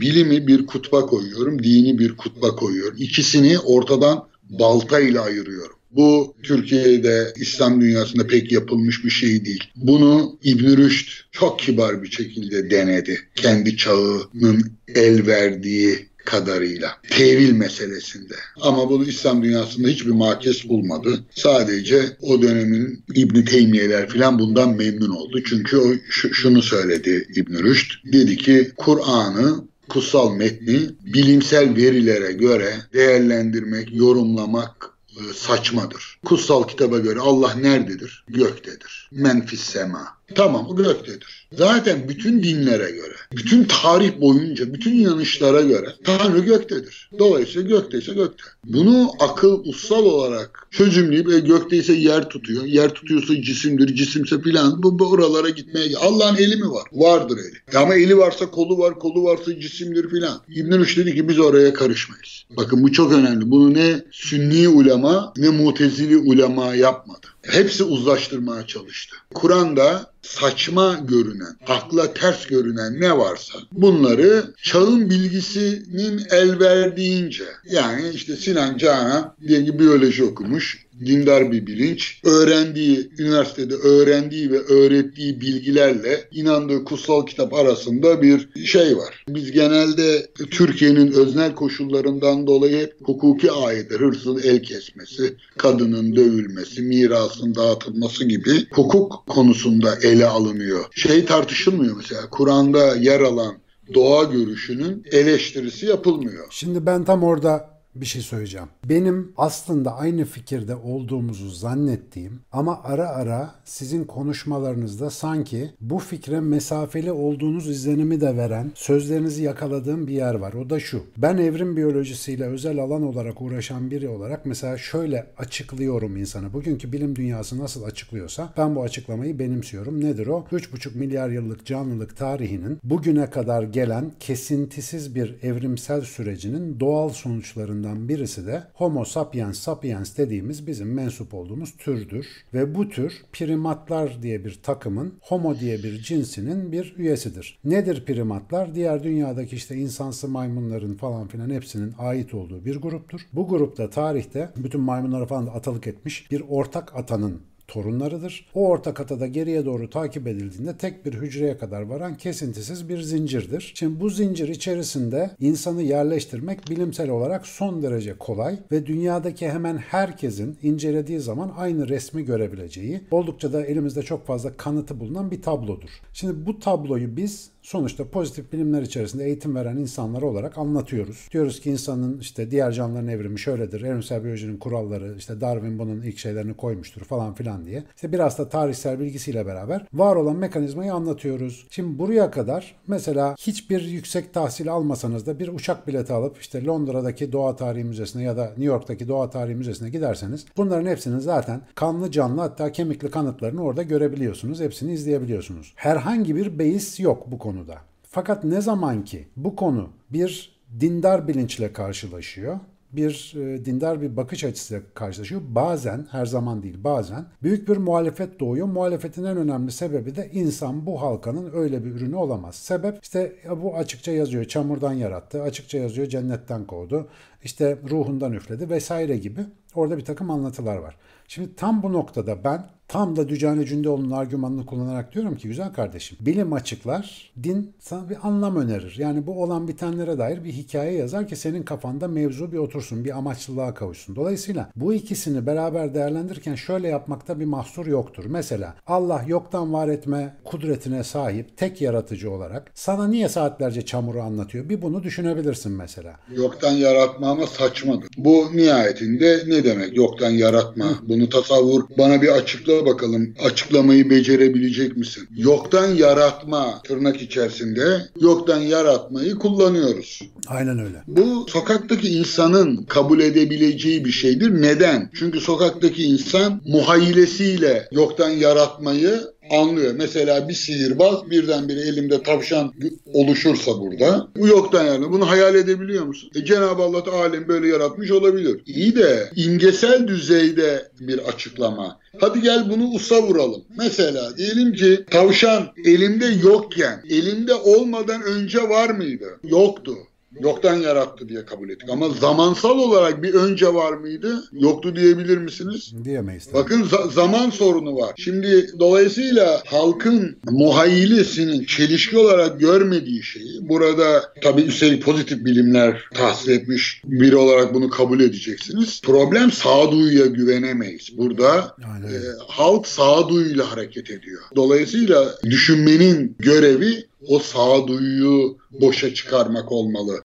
Bilimi bir kutba koyuyorum, dini bir kutba koyuyorum. İkisini ortadan balta ile ayırıyorum. Bu Türkiye'de İslam dünyasında pek yapılmış bir şey değil. Bunu İbn Rüşd çok kibar bir şekilde denedi. Kendi çağının el verdiği kadarıyla tevil meselesinde. Ama bunu İslam dünyasında hiçbir makes bulmadı. Sadece o dönemin İbn Teymiyeler falan bundan memnun oldu. Çünkü o şunu söyledi İbn Rüşd. Dedi ki Kur'an'ı kutsal metni bilimsel verilere göre değerlendirmek, yorumlamak e, saçmadır. Kutsal kitaba göre Allah nerededir? Göktedir. Menfis sema. Tamam o göktedir. Zaten bütün dinlere göre, bütün tarih boyunca, bütün inanışlara göre Tanrı göktedir. Dolayısıyla gökteyse gökte. Bunu akıl ussal olarak çözümleyip e, gökteyse yer tutuyor. Yer tutuyorsa cisimdir, cisimse filan. Bu, bu oralara gitmeye Allah'ın eli mi var? Vardır eli. Ama eli varsa kolu var, kolu varsa cisimdir filan. İbn Rüşd dedi ki biz oraya karışmayız. Bakın bu çok önemli. Bunu ne sünni ulema ne mutezili ulema yapmadı. Hepsi uzlaştırmaya çalıştı. Kur'an'da saçma görünen, akla ters görünen ne varsa bunları çağın bilgisinin el verdiğince yani işte Sinan Canan diye bir biyoloji okumuş dindar bir bilinç, öğrendiği, üniversitede öğrendiği ve öğrettiği bilgilerle inandığı kutsal kitap arasında bir şey var. Biz genelde Türkiye'nin öznel koşullarından dolayı hep hukuki ayetler, hırsız el kesmesi, kadının dövülmesi, mirasın dağıtılması gibi hukuk konusunda ele alınıyor. Şey tartışılmıyor mesela Kur'an'da yer alan doğa görüşünün eleştirisi yapılmıyor. Şimdi ben tam orada bir şey söyleyeceğim. Benim aslında aynı fikirde olduğumuzu zannettiğim ama ara ara sizin konuşmalarınızda sanki bu fikre mesafeli olduğunuz izlenimi de veren sözlerinizi yakaladığım bir yer var. O da şu. Ben evrim biyolojisiyle özel alan olarak uğraşan biri olarak mesela şöyle açıklıyorum insanı. Bugünkü bilim dünyası nasıl açıklıyorsa ben bu açıklamayı benimsiyorum. Nedir o? 3,5 milyar yıllık canlılık tarihinin bugüne kadar gelen kesintisiz bir evrimsel sürecinin doğal sonuçlarından türlerinden birisi de Homo sapiens sapiens dediğimiz bizim mensup olduğumuz türdür. Ve bu tür primatlar diye bir takımın Homo diye bir cinsinin bir üyesidir. Nedir primatlar? Diğer dünyadaki işte insansı maymunların falan filan hepsinin ait olduğu bir gruptur. Bu grupta tarihte bütün maymunlara falan da atalık etmiş bir ortak atanın torunlarıdır. O orta katada geriye doğru takip edildiğinde tek bir hücreye kadar varan kesintisiz bir zincirdir. Şimdi bu zincir içerisinde insanı yerleştirmek bilimsel olarak son derece kolay ve dünyadaki hemen herkesin incelediği zaman aynı resmi görebileceği, oldukça da elimizde çok fazla kanıtı bulunan bir tablodur. Şimdi bu tabloyu biz sonuçta pozitif bilimler içerisinde eğitim veren insanlar olarak anlatıyoruz. Diyoruz ki insanın işte diğer canlıların evrimi şöyledir, evrimsel biyolojinin kuralları, işte Darwin bunun ilk şeylerini koymuştur falan filan diye. İşte biraz da tarihsel bilgisiyle beraber var olan mekanizmayı anlatıyoruz. Şimdi buraya kadar mesela hiçbir yüksek tahsil almasanız da bir uçak bileti alıp işte Londra'daki Doğa Tarihi Müzesi'ne ya da New York'taki Doğa Tarihi Müzesi'ne giderseniz bunların hepsinin zaten kanlı canlı hatta kemikli kanıtlarını orada görebiliyorsunuz. Hepsini izleyebiliyorsunuz. Herhangi bir beis yok bu konu konuda. Fakat ne zaman ki bu konu bir dindar bilinçle karşılaşıyor, bir e, dindar bir bakış açısıyla karşılaşıyor. Bazen, her zaman değil bazen büyük bir muhalefet doğuyor. Muhalefetin en önemli sebebi de insan bu halkanın öyle bir ürünü olamaz. Sebep işte bu açıkça yazıyor çamurdan yarattı, açıkça yazıyor cennetten kovdu, işte ruhundan üfledi vesaire gibi orada bir takım anlatılar var. Şimdi tam bu noktada ben Tam da Dücane Cündoğlu'nun argümanını kullanarak diyorum ki güzel kardeşim bilim açıklar, din sana bir anlam önerir. Yani bu olan bitenlere dair bir hikaye yazar ki senin kafanda mevzu bir otursun, bir amaçlılığa kavuşsun. Dolayısıyla bu ikisini beraber değerlendirirken şöyle yapmakta bir mahsur yoktur. Mesela Allah yoktan var etme kudretine sahip tek yaratıcı olarak sana niye saatlerce çamuru anlatıyor? Bir bunu düşünebilirsin mesela. Yoktan yaratma ama saçmadır. Bu nihayetinde ne demek yoktan yaratma? Bunu tasavvur bana bir açıkla sor bakalım açıklamayı becerebilecek misin? Yoktan yaratma tırnak içerisinde yoktan yaratmayı kullanıyoruz. Aynen öyle. Bu sokaktaki insanın kabul edebileceği bir şeydir. Neden? Çünkü sokaktaki insan muhayyilesiyle yoktan yaratmayı anlıyor. Mesela bir sihirbaz birdenbire elimde tavşan oluşursa burada. Bu yoktan yani. Bunu hayal edebiliyor musun? E, Cenab-ı Allah da alem böyle yaratmış olabilir. İyi de imgesel düzeyde bir açıklama. Hadi gel bunu usa vuralım. Mesela diyelim ki tavşan elimde yokken, elimde olmadan önce var mıydı? Yoktu yoktan yarattı diye kabul ettik. Ama zamansal olarak bir önce var mıydı? Yoktu diyebilir misiniz? Diyemeyiz. tabii. Bakın za- zaman sorunu var. Şimdi dolayısıyla halkın muhayyilesinin çelişki olarak görmediği şeyi burada tabii üstelik pozitif bilimler tahsil etmiş biri olarak bunu kabul edeceksiniz. Problem sağduyuya güvenemeyiz. Burada Aynen e, halk sağduyuyla hareket ediyor. Dolayısıyla düşünmenin görevi o sağduyuyu boşa çıkarmak olmalı.